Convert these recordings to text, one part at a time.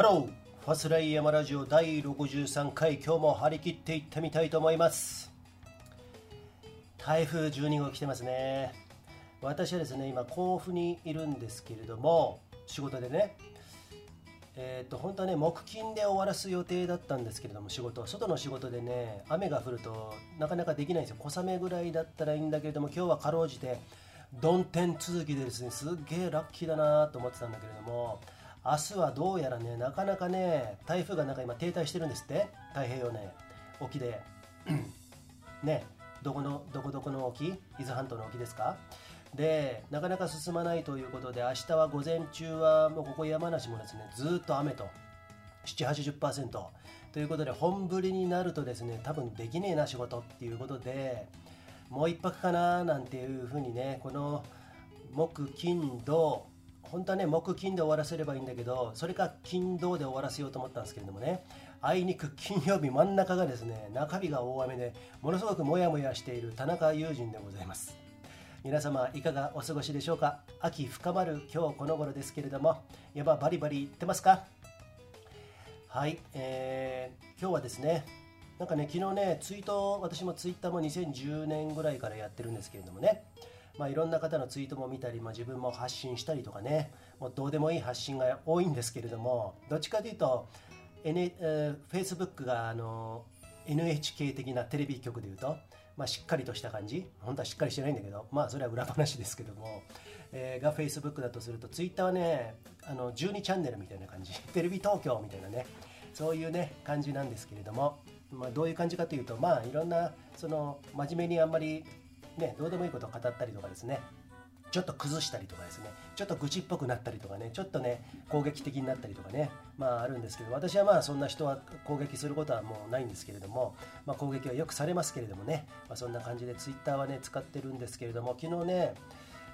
ハローファスライヤマラジオ第63回今日も張り切っていってみたいと思います。台風12号来てますね。私はですね今甲府にいるんですけれども仕事でねえー、と本当はね木金で終わらす予定だったんですけれども仕事外の仕事でね雨が降るとなかなかできないんですよ。小雨ぐらいだったらいいんだけれども今日はかろうじて曇天続きでですねすっげえラッキーだなと思ってたんだけれども明日はどうやらねなかなかね台風がなんか今停滞してるんですって太平洋ね沖で。ねどこのどこどこの沖？伊豆半島の沖ですか？でなかなか進まないということで明日は午前中はもうここ山梨もですねずっと雨と。780%ということで本降りになるとですね多分できねえな仕事っていうことでもう一泊かななんていうふうにねこの木金土本当はね木金で終わらせればいいんだけどそれか金土で終わらせようと思ったんですけれどもねあいにく金曜日真ん中がですね中日が大雨でものすごくモヤモヤしている田中友人でございます。皆様いかがお過ごしでしょうか？秋深まる今日この頃ですけれども山バリバリ行ってますか？はい、えー、今日はですねなんかね昨日ねツイート私もツイッターも2010年ぐらいからやってるんですけれどもねまあ、いろんな方のツイートも見たり、まあ、自分も発信したりとかねもうどうでもいい発信が多いんですけれどもどっちかというと、N えー、Facebook があの NHK 的なテレビ局でいうとまあ、しっかりとした感じ。本当はしっかりしてないんだけどまあそれは裏話ですけども、えー、が Facebook だとすると Twitter はねあの12チャンネルみたいな感じ。テレビ東京みたいなね。そういうね感じなんですけれども、まあ、どういう感じかというとまあいろんなその真面目にあんまりねどうでもいいことを語ったりとかですね。ちょっと崩したりとかですね。ちょっと愚痴っぽくなったりとかね。ちょっとね攻撃的になったりとかね。まああるんですけど私はまあそんな人は攻撃することはもうないんですけれども、まあ、攻撃はよくされますけれどもね、まあ、そんな感じでツイッターはね使ってるんですけれども昨日ね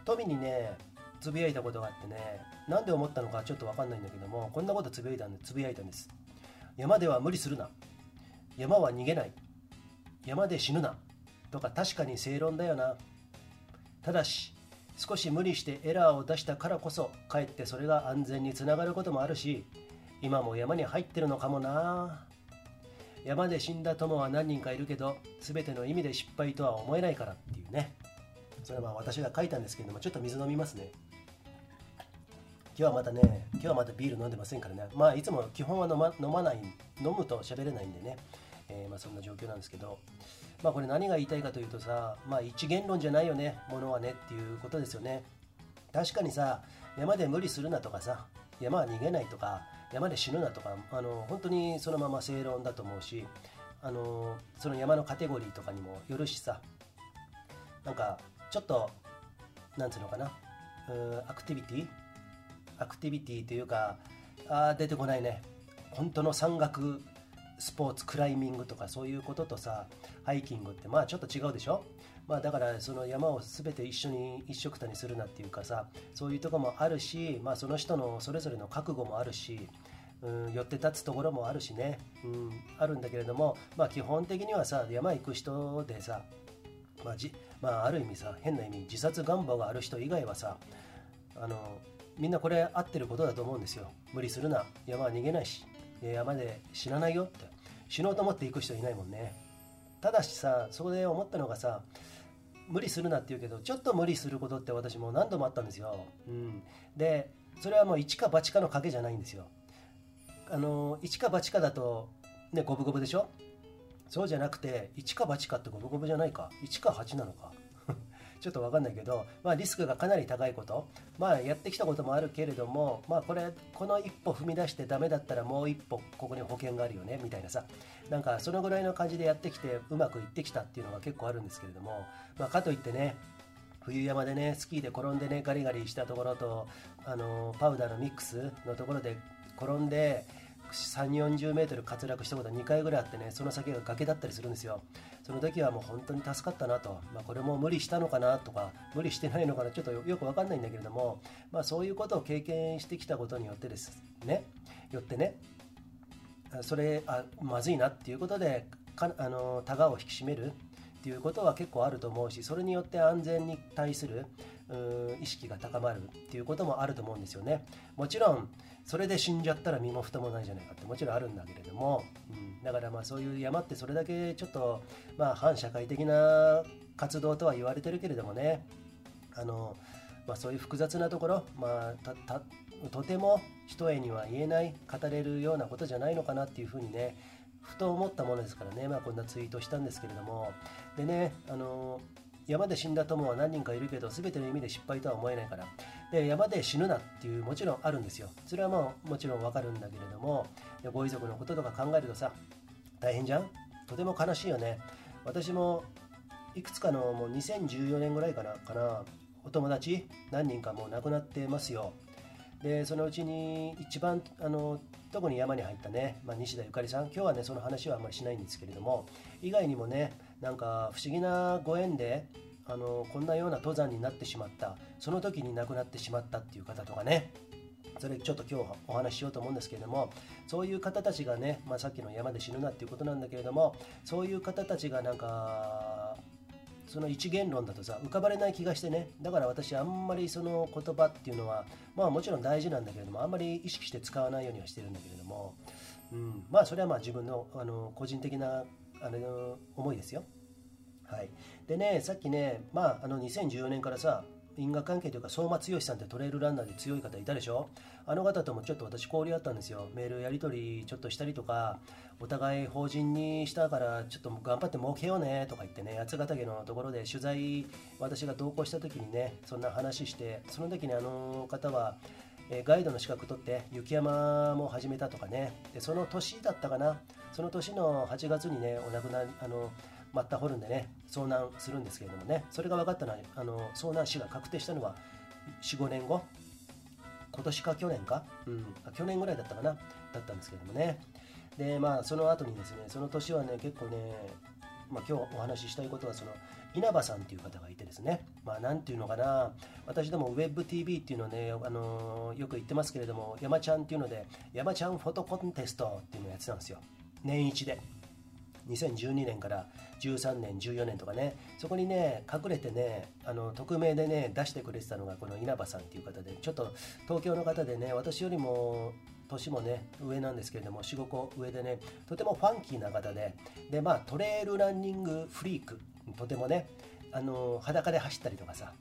富にねつぶやいたことがあってねなんで思ったのかちょっと分かんないんだけどもこんなことつぶやいたんでつぶやいたんです。山では無理するな。山は逃げない。山で死ぬな。とか確かに正論だよな。ただし少し無理してエラーを出したからこそかえってそれが安全につながることもあるし今も山に入ってるのかもな。山で死んだ友は何人かいるけど全ての意味で失敗とは思えないからっていうね。それはまあ私が書いたんですけれどもちょっと水飲みますね。今日はまたね今日はまたビール飲んでませんからね。まあいつも基本は飲ま飲まない飲むと喋れないんでね、えー、まあそんな状況なんですけど。まあこれ何が言いたいかというとさ、まあ一元論じゃないよね、ものはねっていうことですよね。確かにさ、山で無理するなとかさ、山は逃げないとか、山で死ぬなとか、あの本当にそのまま正論だと思うし、あのその山のカテゴリーとかにもよるしさ、なんかちょっと、なんつうのかな、アクティビティ？アクティビティというか、あ出てこないね。本当の山岳スポーツクライミングとかそういうこととさハイキングってまあちょっと違うでしょ？まあだからその山を全て一緒に一緒くたにするなっていうかさそういうとこもあるしまあその人のそれぞれの覚悟もあるしうん寄って立つところもあるしね、うん、あるんだけれどもまあ基本的にはさ山行く人でさまあじまあ、ある意味さ変な意味自殺願望がある人以外はさあのみんなこれ合ってることだと思うんですよ。無理するな。山は逃げないし。山で死なないよって。死のうと思って行く人いないもんね。ただしさそこで思ったのがさ無理するなって言うけどちょっと無理することって私も何度もあったんですよ、うん、でそれはもう一か八かの賭けじゃないんですよ。あの一か八かだとね五分五分でしょ？そうじゃなくて一か八かって五分五分じゃないか？1か8なのか？ちょっと分かんないけど、まあ、リスクがかなり高いこと、まあ、やってきたこともあるけれども、まあ、これこの一歩踏み出してダメだったらもう一歩ここに保険があるよねみたいなさ。なんかそのぐらいの感じでやってきてうまくいってきたっていうのが結構あるんですけれども、まあ、かといってね冬山でねスキーで転んでねガリガリしたところとあのパウダーのミックスのところで転んで3 4 0メートル滑落したことは2回ぐらいあってねその先が崖だったりするんですよ。その時はもう本当に助かったなと、まあ、これも無理したのかなとか無理してないのかなちょっとよく分かんないんだけれども、まあ、そういうことを経験してきたことによってですねよってねそれあまずいなっていうことでかあのタガを引き締めるっていうことは結構あると思うしそれによって安全に対する意識が高まるっていうこともあると思うんですよね。もちろんそれで死んじゃったら身も蓋もないじゃないかってもちろんあるんだけれども、うん、だからまあそういう山ってそれだけちょっとまあ反社会的な活動とは言われてるけれどもね。あの、まあ、そういう複雑なところ、まあ、とても一重には言えない語れるようなことじゃないのかなっていうふうにねふと思ったものですからね、まあ、こんなツイートしたんですけれども。でねあの山で死んだ友は何人かいるけど全ての意味で失敗とは思えないから。で山で死ぬなっていうもちろんあるんですよ。それはもうもちろんわかるんだけれども。ご遺族のこととか考えるとさ大変じゃん？とても悲しいよね。私もいくつかのもう2014年ぐらいかなかな。お友達何人かもう亡くなってますよ。でそのうちに一番あの特に山に入ったね、まあ、西田ゆかりさん今日はねその話はあんまりしないんですけれども以外にもねなんか不思議なご縁であのこんなような登山になってしまったその時に亡くなってしまったっていう方とかねそれちょっと今日お話ししようと思うんですけれどもそういう方たちがね、まあ、さっきの山で死ぬなっていうことなんだけれどもそういう方たちがなんかその一元論だとさ浮かばれない気がしてね。だから私あんまりその言葉っていうのはまあもちろん大事なんだけれどもあんまり意識して使わないようにはしてるんだけれども、うん、まあそれはまあ自分のあの個人的なあの思いですよ。はい、でねさっきね、まあ、あの2014年からさ因果関係というか相馬剛さんってトレイルランナーで強い方いたでしょ？あの方ともちょっと私交流あったんですよ。メールやり取りちょっとしたりとかお互い法人にしたからちょっと頑張って儲けようねとか言ってね八ヶ岳のところで取材私が同行した時にねそんな話してその時にあの方はガイドの資格取って雪山も始めたとかね。でその年だったかな。その年の8月にねお亡くなりあのマッターホルンでね遭難するんですけれどもね。それが分かったのはあの遭難死が確定したのは45年後。今年か去年か、うん、去年ぐらいだったかな。だったんですけれどもね。でまあその後にですねその年はね結構ねまあ、今日お話ししたいことはその稲葉さんっていう方がいてですね、まあ、なんていうのかな、私ども WebTV っていうのね、あのー、よく言ってますけれども、山ちゃんっていうので、山ちゃんフォトコンテストっていうのをやってたんですよ。年一で。2012年から13年14年とかねそこにね隠れてねあの匿名でね出してくれてたのがこの稲葉さんっていう方でちょっと東京の方でね私よりも年もね上なんですけれども45個上でねとてもファンキーな方ででまあトレイルランニングフリークとてもねあの裸で走ったりとかさ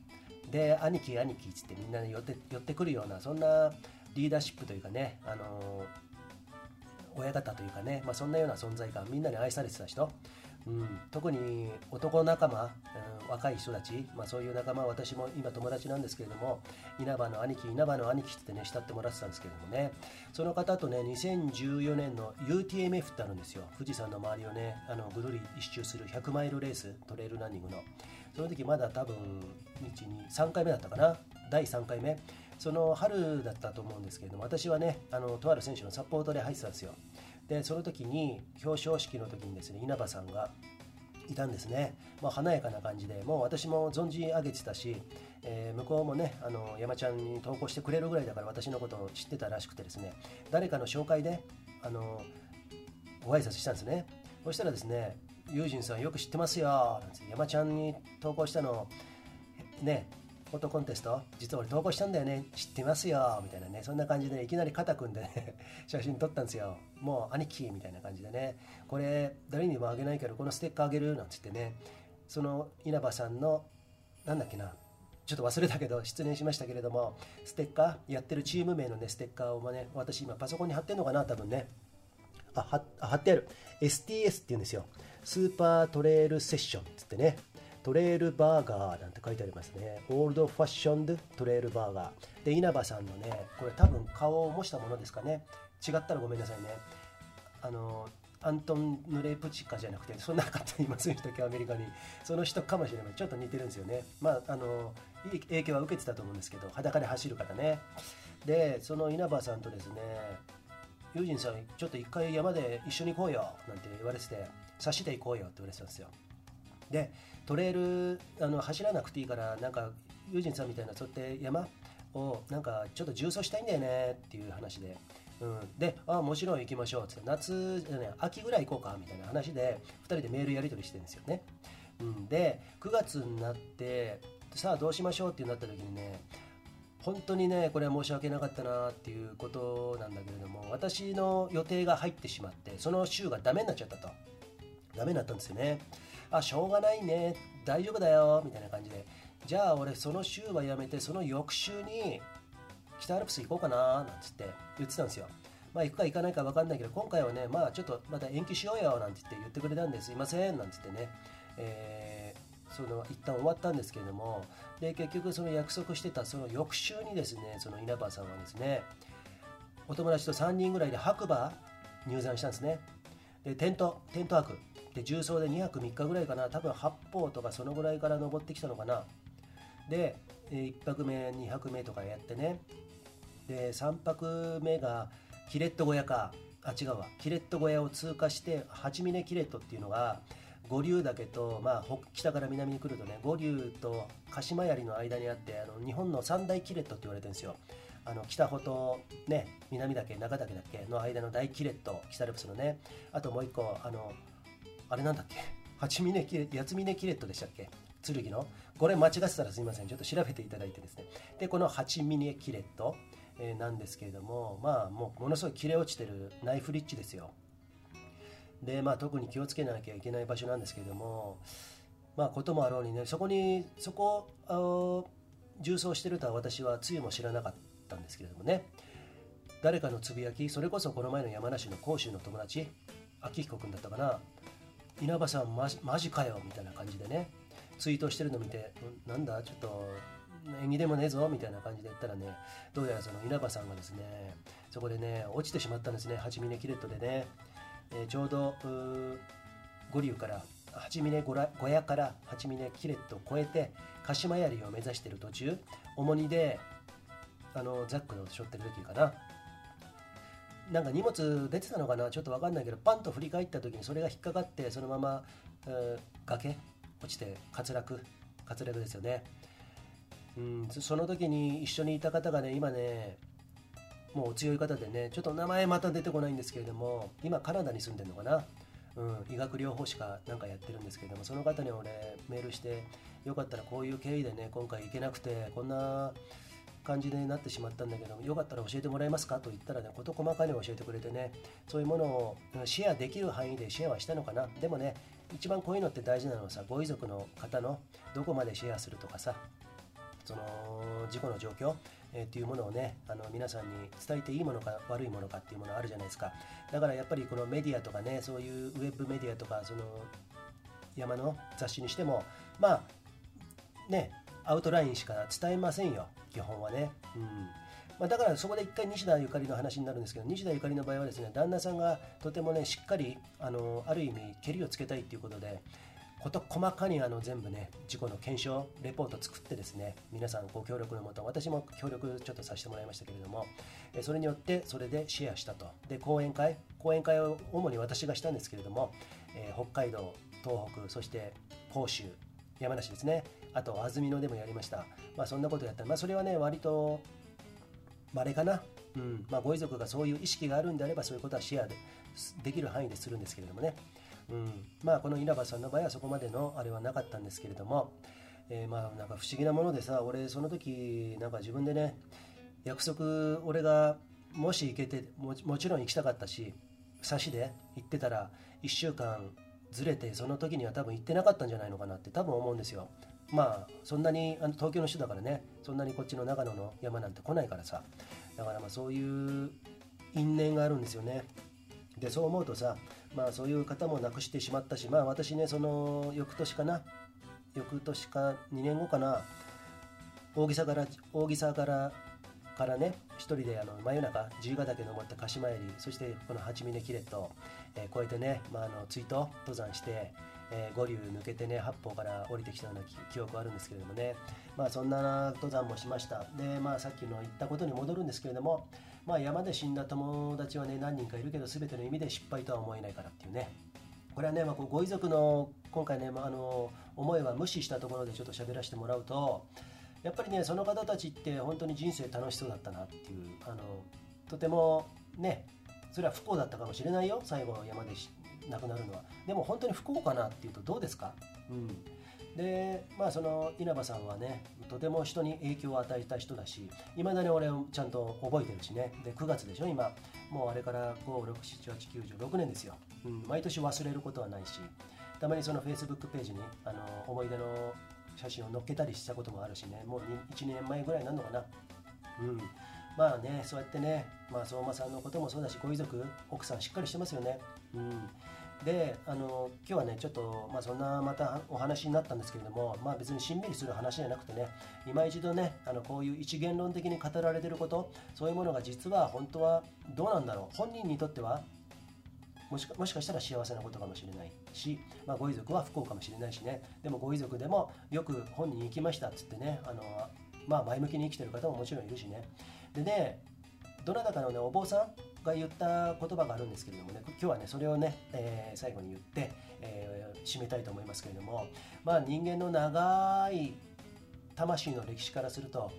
で兄貴兄貴っつってみんな寄って寄ってくるようなそんなリーダーシップというかねあの親方というかね、まあ、そんなような存在感みんなに愛されてた人、うん、特に男仲間、うん、若い人たち、まあ、そういう仲間私も今友達なんですけれども稲葉の兄貴稲葉の兄貴ってね慕ってもらってたんですけれどもね。その方とね2014年の UTMF ってあるんですよ。富士山の周りをねあのぐるり一周する100マイルレーストレイルランニングの。その時まだ多分123回目だったかな。第3回目。その春だったと思うんですけれども私はねあのとある選手のサポートで入ってたんですよ。でその時に表彰式の時にですね稲葉さんがいたんですね、まあ、華やかな感じでもう私も存じ上げてたし、えー、向こうもねあの山ちゃんに投稿してくれるぐらいだから私のことを知ってたらしくてですね誰かの紹介であのご挨拶したんですね。そしたらですね「友人さんよく知ってますよ」山ちゃんに投稿したのねフォトコンテスト実は俺投稿したんだよね知ってますよみたいなねそんな感じで、ね、いきなり肩組んでね 写真撮ったんですよ。もう兄貴みたいな感じでね。これ誰にもあげないけどこのステッカーあげるなんつってね。その稲葉さんのなんだっけなちょっと忘れたけど失念しましたけれどもステッカーやってるチーム名のねステッカーをね私今パソコンに貼ってんのかな多分ね。あ貼ってある。STS って言うんですよ。スーパートレールセッションっつってね。トレールバーガーなんて書いてありますね。オールドファッションドトレールバーガー。で、稲葉さんのね、これ多分顔を模したものですかね。違ったらごめんなさいね。あの、アントン・ヌレプチカじゃなくて、そんな方いますよ、アメリカに。その人かもしれない。ちょっと似てるんですよね。まあ、あの、いい影響は受けてたと思うんですけど、裸で走る方ね。で、その稲葉さんとですね、友人さん、ちょっと一回山で一緒に行こうよ、なんて言われてて、差しで行こうよって言われてたんですよ。でトレイルあの走らなくていいからなんか友人さんみたいなそうやって山をなんかちょっと重走したいんだよねっていう話で、うん、であもちろん行きましょうって夏じゃない秋ぐらい行こうかみたいな話で2人でメールやり取りしてるんですよね。うん、で9月になってさあどうしましょうってなった時にね本当にねこれは申し訳なかったなっていうことなんだけれども私の予定が入ってしまってその週がダメになっちゃったと。ダメになったんですよね。あしょうがないね。大丈夫だよみたいな感じで。じゃあ俺その週はやめてその翌週に北アルプス行こうかななんつって言ってたんですよ。まあ行くか行かないか分かんないけど今回はねまあちょっとまた延期しようよなんて言って言ってくれたんです。いませんなんつってね、えー、その一旦終わったんですけれども。で結局その約束してたその翌週にですねその稲葉さんはですねお友達と3人ぐらいで白馬入山したんですね。でテントテント泊。で重曹で2泊3日ぐらいかな。多分八方とかそのぐらいから登ってきたのかな。で1泊目2泊目とかやってね。で3泊目がキレット小屋か。あ違うわ。キレット小屋を通過して八峰キレットっていうのが五竜岳と、まあ、北から南に来るとね五竜と鹿島槍の間にあってあの日本の三大キレットって言われてるんですよ。あの北穂と、ね、南岳中岳だっけ？の間の大キレット北アルプスのね。あともう一個あのあれなんだっけ？八峰キレ八峰キレットでしたっけ？剣の？これ間違ってたらすいません。ちょっと調べていただいてですね。でこの八峰キレット、えー、なんですけれどもまあもうものすごい切れ落ちてるナイフリッチですよ。でまあ特に気をつけなきゃいけない場所なんですけれどもまあこともあろうにねそこにそこを重装してるとは私はつゆも知らなかったんですけれどもね。誰かのつぶやきそれこそこの前の山梨の甲州の友達秋彦君だったかな。稲葉さんマジマジかよみたいな感じでねツイートしてるの見てなんだちょっと縁起でもねえぞみたいな感じで言ったらねどうやらその稲葉さんがですねそこでね落ちてしまったんですね八峰キレットでね。えー、ちょうど五竜から八峰小屋から八峰キレットを越えて鹿島槍を目指している途中重荷であのザックの背負ってる時かな。なんか荷物出てたのかな？ちょっと分かんないけどパンと振り返った時にそれが引っかかってそのまま、えー、崖？落ちて滑落？滑落ですよね。うんその時に一緒にいた方がね今ねもうお強い方でねちょっと名前また出てこないんですけれども今カナダに住んでるのかな、うん、医学療法士かなんかやってるんですけれどもその方に俺メールしてよかったらこういう経緯でね今回行けなくてこんな感じになってしまったんだけどよかったら教えてもらえますか？と言ったらね事細かに教えてくれてねそういうものをシェアできる範囲でシェアはしたのかな？でもね一番こういうのって大事なのはさご遺族の方のどこまでシェアするとかさその事故の状況？えー、っていうものをねあの皆さんに伝えていいものか悪いものかっていうものあるじゃないですか。だからやっぱりこのメディアとかねそういうウェブメディアとかその山の雑誌にしてもまあねアウトラインしか伝えませんよ。基本はね。うん。まあ、だからそこで一回西田ゆかりの話になるんですけど西田ゆかりの場合はですね旦那さんがとてもねしっかりあのある意味けりをつけたいっていうことで事細かにあの全部ね事故の検証レポート作ってですね皆さんご協力のもと私も協力ちょっとさせてもらいましたけれどもそれによってそれでシェアしたと。で講演会講演会を主に私がしたんですけれども、えー、北海道東北そして甲州山梨ですね。あと安曇野でもやりました。まあそんなことやった。ら、まあ、それはね割と稀かな。うん。まあ、ご遺族がそういう意識があるんであればそういうことはシェアでできる範囲でするんですけれどもね、うん、まあこの稲葉さんの場合はそこまでのあれはなかったんですけれども、えー、まあなんか不思議なものでさ俺その時なんか自分でね約束俺がもし行けてももちろん行きたかったし差しで行ってたら1週間ずれてその時には多分行ってなかったんじゃないのかなって多分思うんですよ。まあそんなにあの東京の人だからねそんなにこっちの長野の山なんて来ないからさ。だからまあそういう因縁があるんですよね。でそう思うとさまあそういう方も亡くしてしまったしまあ私ねその翌年かな翌年か2年後かな大げさから大げさからからね一人であの真夜中自由ヶ岳登った鹿島槍そしてこの八峰キレット、えー、越えてね、まあ、あの追悼登山して、えー、五竜抜けてね八方から降りてきたような記憶あるんですけれどもね。まあそんな登山もしました。でまあさっきの言ったことに戻るんですけれどもまあ、山で死んだ友達はね何人かいるけど全ての意味で失敗とは思えないからっていうね。これはね、まあ、ご遺族の今回ね、まあ、あの思いは無視したところでちょっと喋らせてもらうとやっぱりねその方たちって本当に人生楽しそうだったなっていうあのとてもねそれは不幸だったかもしれないよ。最後山で亡くなるのは。でも本当に不幸かなっていうとどうですか、うん、でまあその稲葉さんはねとても人に影響を与えた人だしいまだに俺をちゃんと覚えてるしね。で9月でしょ今。もうあれから5678916年ですよ、うん、毎年忘れることはないし。たまにその Facebook ページにあの思い出の写真を載っけたりしたこともあるしね。もう1年前ぐらいになるのかな。うん。まあねそうやってね、まあ、相馬さんのこともそうだしご遺族奥さんしっかりしてますよねうん。であの今日はねちょっと、まあ、そんなまたお話になったんですけれども、まあ、別にしんみりする話じゃなくてね今一度ねあのこういう一元論的に語られてることそういうものが実は本当はどうなんだろう本人にとってはもしかもしかしたら幸せなことかもしれないし、まあ、ご遺族は不幸かもしれないしね。でもご遺族でもよく本人行きましたっつってねあの、まあ、前向きに生きてる方ももちろんいるしね。でねどなたかのねお坊さんが言った言葉があるんですけれどもね今日はねそれをね、えー、最後に言って、えー、締めたいと思いますけれどもまあ人間の長い魂の歴史からすると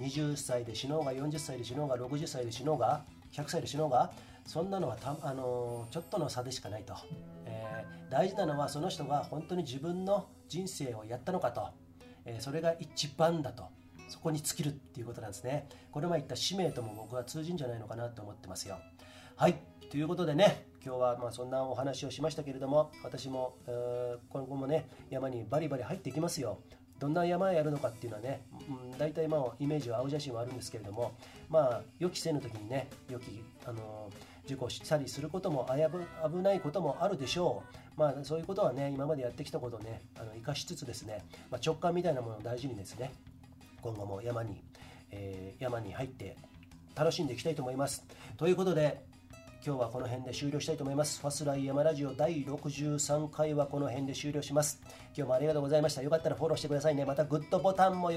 20歳で死のうが40歳で死のうが60歳で死のうが100歳で死のうがそんなのはた、あの、ちょっとの差でしかないと、えー、大事なのはその人が本当に自分の人生をやったのかと、えー、それが一番だと。そこに尽きるっていうことなんですね。これま言った使命とも僕は通じんじゃないのかなと思ってますよ。はい。ということでね今日はまあそんなお話をしましたけれども私も、今後もね山にバリバリ入っていきますよ。どんな山やるのかっていうのはね、うん、大体まあイメージは青写真はあるんですけれどもまあ予期せぬ時にね予期あの事故したりすることも危ないこともあるでしょう。まあそういうことはね今までやってきたことをねあの生かしつつですね、まあ、直感みたいなものを大事にですね今後も山に、えー、山に入って楽しんでいきたいと思います。ということで、今日はこの辺で終了したいと思います。ファスライ山ラジオ第63回はこの辺で終了します。今日もありがとうございました。よかったらフォローしてくださいね。またグッドボタンも